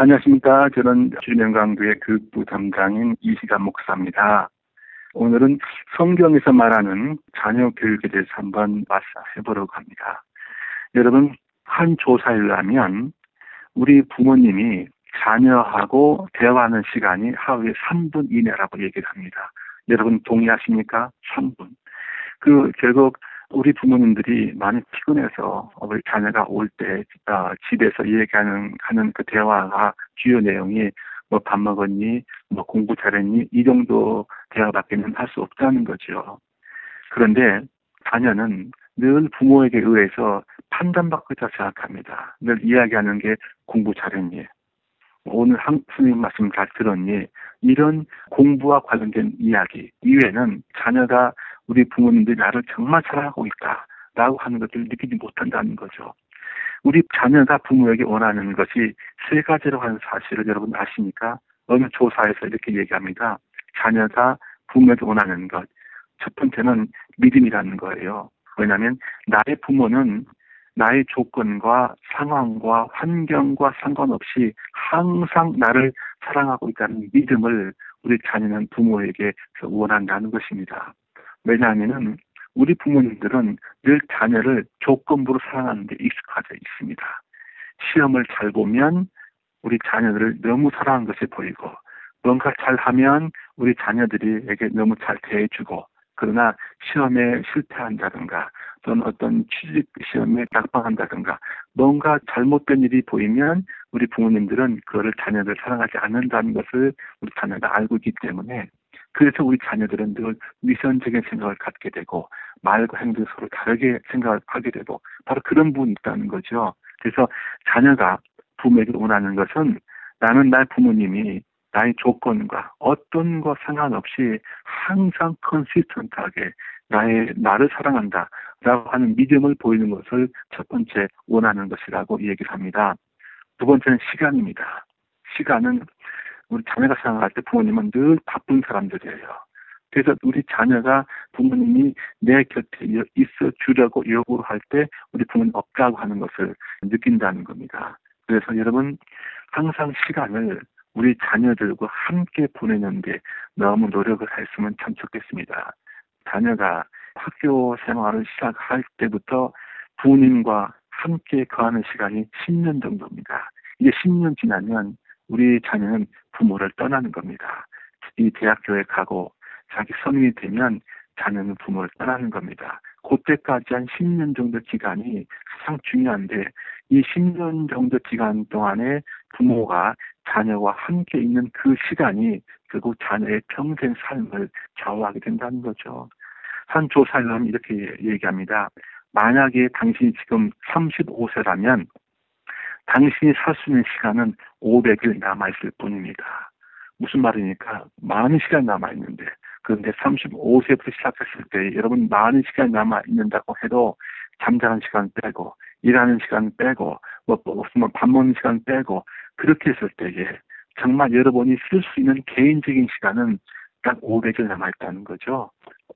안녕하십니까. 저는 주명강교회 교육부 담당인 이시간 목사입니다. 오늘은 성경에서 말하는 자녀 교육에 대해서 한번 말씀해보려고 합니다. 여러분, 한 조사에 의하면 우리 부모님이 자녀하고 대화하는 시간이 하루에 3분 이내라고 얘기를 합니다. 여러분 동의하십니까? 3분. 그 결국 우리 부모님들이 많이 피곤해서 우리 자녀가 올때 어, 집에서 얘기하는 하는 그 대화가 주요 내용이 뭐 밥 먹었니, 뭐 공부 잘했니 이 정도 대화밖에는 할 수 없다는 거죠. 그런데 자녀는 늘 부모에게 의해서 판단받고 있다 생각합니다. 늘 이야기하는 게 공부 잘했니, 오늘 한 스님 말씀 잘 들었니? 이런 공부와 관련된 이야기 이외에는 자녀가 우리 부모님들이 나를 정말 사랑하고 있다라고 하는 것을 느끼지 못한다는 거죠. 우리 자녀가 부모에게 원하는 것이 세 가지라고 하는 사실을 여러분 아십니까? 어느 조사에서 이렇게 얘기합니다. 자녀가 부모에게 원하는 것. 첫 번째는 믿음이라는 거예요. 왜냐하면 나의 부모는 나의 조건과 상황과 환경과 상관없이 항상 나를 사랑하고 있다는 믿음을 우리 자녀는 부모에게 원한다는 것입니다. 왜냐하면 우리 부모님들은 늘 자녀를 조건부로 사랑하는 데 익숙하져 있습니다. 시험을 잘 보면 우리 자녀들을 너무 사랑하는 것이 보이고 뭔가 잘하면 우리 자녀들이에게 너무 잘 대해주고 그러나 시험에 실패한다든가 또는 어떤 취직 시험에 낙방한다든가 뭔가 잘못된 일이 보이면 우리 부모님들은 그거를 자녀들 사랑하지 않는다는 것을 우리 자녀가 알고 있기 때문에 그래서 우리 자녀들은 늘 위선적인 생각을 갖게 되고 말과 행동 서로 다르게 생각을 하게 되고 바로 그런 부분이 있다는 거죠. 그래서 자녀가 부모에게 원하는 것은 나는 나의 부모님이 나의 조건과 어떤 것 상관없이 항상 컨시스턴트하게 나의 나를 사랑한다라고 하는 믿음을 보이는 것을 첫 번째 원하는 것이라고 얘기를 합니다. 두 번째는 시간입니다. 시간은 우리 자녀가 생각할 때 부모님은 늘 바쁜 사람들이에요. 그래서 우리 자녀가 부모님이 내 곁에 있어 주려고 요구를 할때 우리 부모님 없다고 하는 것을 느낀다는 겁니다. 그래서 여러분 항상 시간을 우리 자녀들과 함께 보내는데 너무 노력을 했으면 참 좋겠습니다. 자녀가 학교 생활을 시작할 때부터 부모님과 함께 거하는 시간이 10년 정도입니다. 이게 10년 지나면 우리 자녀는 부모를 떠나는 겁니다. 이 대학교에 가고 자기 성인이 되면 자녀는 부모를 떠나는 겁니다. 그때까지 한 10년 정도 기간이 가장 중요한데 이 10년 정도 기간 동안에 부모가 자녀와 함께 있는 그 시간이 결국 자녀의 평생 삶을 좌우하게 된다는 거죠. 한 하면 이렇게 얘기합니다. 만약에 당신이 지금 35세라면 당신이 살 수 있는 시간은 500일 남아있을 뿐입니다. 무슨 말이니까 많은 시간 남아있는데 그런데 35세부터 시작했을 때 여러분 많은 시간 남아있는다고 해도 잠자는 시간 빼고 일하는 시간 빼고 뭐 없으면 밥 먹는 시간 빼고 그렇게 했을 때에 정말 여러분이 쓸 수 있는 개인적인 시간은 딱 500일 남아있다는 거죠.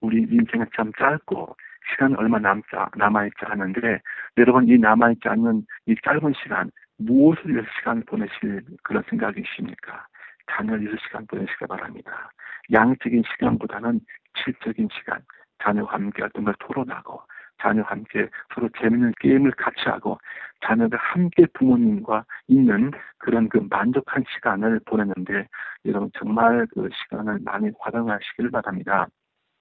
우리 인생은 참 짧고 시간 얼마 남지, 남아있지 않은데 여러분 이 남아있지 않는 이 짧은 시간 무엇을 위해서 시간을 보내실 그런 생각이십니까? 자녀를 위해서 시간 보내시기 바랍니다. 양적인 시간보다는 질적인 시간, 자녀와 함께 어떤 걸 토론하고 자녀와 함께 서로 재밌는 게임을 같이 하고 자녀가 함께 부모님과 있는 그런 그 만족한 시간을 보내는데 여러분 정말 그 시간을 많이 활용하시길 바랍니다.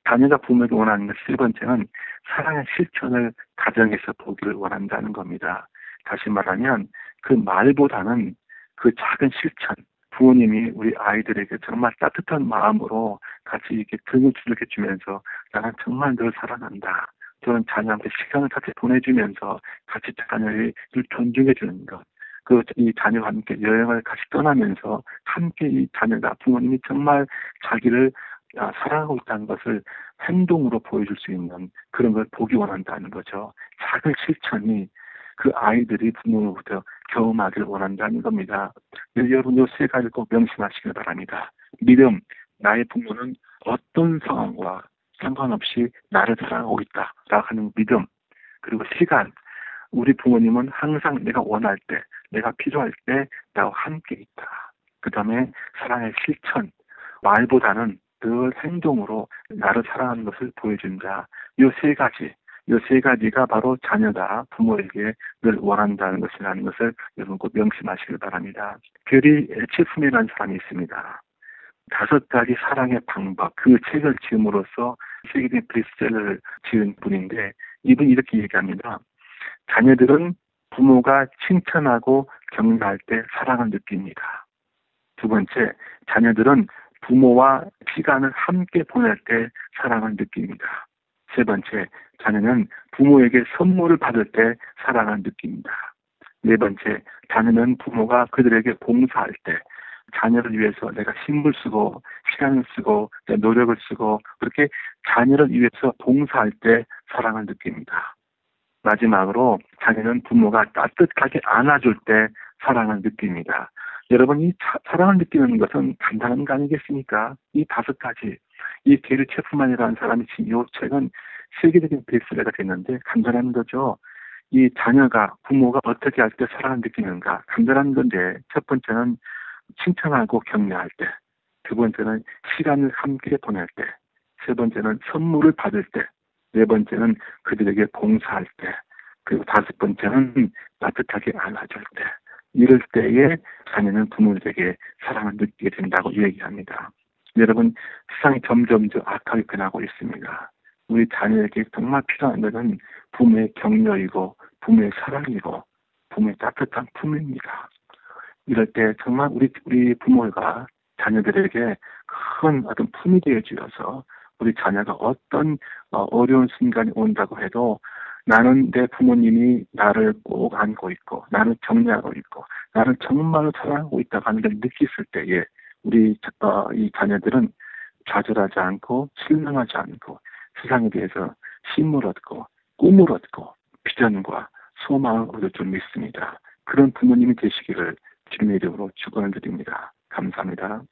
자녀가 부모에게 원하는 것 세 번째는 사랑의 실천을 가정에서 보기를 원한다는 겁니다. 다시 말하면 그 말보다는 그 작은 실천, 부모님이 우리 아이들에게 정말 따뜻한 마음으로 같이 이렇게 등을 두들겨 주면서 나는 정말 널 사랑한다. 저는 자녀한테 시간을 같이 보내주면서 같이 자녀를 존중해 주는 것. 그 이 자녀와 함께 여행을 같이 떠나면서 함께 이 자녀가 부모님이 정말 자기를 아, 사랑하고 있다는 것을 행동으로 보여줄 수 있는 그런 걸 보기 원한다는 거죠. 작은 실천이 그 아이들이 부모로부터 경험하기를 원한다는 겁니다. 여러분 요세 가지를 꼭 명심하시길 바랍니다. 믿음, 나의 부모는 어떤 상황과 상관없이 나를 사랑하고 있다라고 하는 믿음, 그리고 시간, 우리 부모님은 항상 내가 원할 때, 내가 필요할 때 나와 함께 있다. 그 다음에 사랑의 실천, 말보다는 늘 행동으로 나를 사랑하는 것을 보여준다. 이 세 가지, 이 세 가지가 바로 자녀가 부모에게 늘 원한다는 것이라는 것을 여러분 꼭 명심하시길 바랍니다. 별이 에체품이라는 사람이 있습니다. 다섯 가지 사랑의 방법, 그 책을 지음으로써 세계적인 베스트셀러를 지은 분인데 이분이 이렇게 얘기합니다. 자녀들은 부모가 칭찬하고 격려할 때 사랑을 느낍니다. 두 번째, 자녀들은 부모와 시간을 함께 보낼 때 사랑을 느낍니다. 세 번째, 자녀는 부모에게 선물을 받을 때 사랑을 느낍니다. 네 번째, 자녀는 부모가 그들에게 봉사할 때 자녀를 위해서 내가 힘을 쓰고 시간을 쓰고 노력을 쓰고 그렇게 자녀를 위해서 봉사할 때 사랑을 느낍니다. 마지막으로 자녀는 부모가 따뜻하게 안아줄 때 사랑을 느낍니다. 여러분 이 사랑을 느끼는 것은 간단한 거 아니겠습니까? 이 다섯 가지 이 게르 체프만이라는 사람이 지금 이 책은 세계적인 베스트셀러가 됐는데 간단한 거죠. 이 자녀가 부모가 어떻게 할 때 사랑을 느끼는가 간단한 건데 첫 번째는 칭찬하고 격려할 때, 두 번째는 시간을 함께 보낼 때, 세 번째는 선물을 받을 때, 네 번째는 그들에게 봉사할 때, 그리고 다섯 번째는 따뜻하게 안아줄 때, 이럴 때에 자녀는 부모에게 사랑을 느끼게 된다고 얘기합니다. 여러분, 세상이 점점 더 악하게 변하고 있습니다. 우리 자녀에게 정말 필요한 것은 부모의 격려이고, 부모의 사랑이고, 부모의 따뜻한 품입니다. 이럴 때 정말 우리 우리 부모가 자녀들에게 큰 어떤 품이 되어 주어서 우리 자녀가 어떤 어, 어려운 순간이 온다고 해도 나는 내 부모님이 나를 꼭 안고 있고 나를 격려하고 있고 나를 정말로 사랑하고 있다고 하는 걸 느꼈을 때에 우리 어, 이 자녀들은 좌절하지 않고 실망하지 않고 세상에 대해서 힘을 얻고 꿈을 얻고 비전과 소망을 얻을 줄 믿습니다. 그런 부모님이 되시기를 주님의 이름으로 축원을 드립니다. 감사합니다.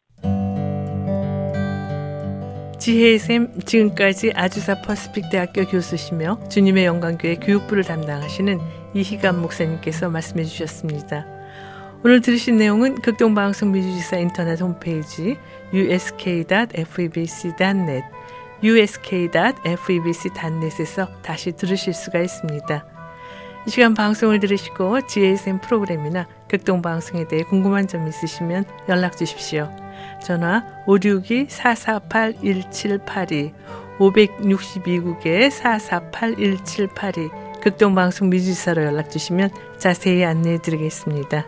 지혜의 샘 지금까지 아주사 퍼스픽 대학교 교수시며 주님의 영광교회 교육부를 담당하시는 이희감 목사님께서 말씀해 주셨습니다. 오늘 들으신 내용은 극동방송 미주지사 인터넷 홈페이지 usk.febc.net usk.febc.net에서 다시 들으실 수가 있습니다. 이 시간 방송을 들으시고 GSM 프로그램이나 극동방송에 대해 궁금한 점 있으시면 연락 주십시오. 전화 562-448-1782 562국에 448-1782 극동방송 뮤지사로 연락 주시면 자세히 안내해 드리겠습니다.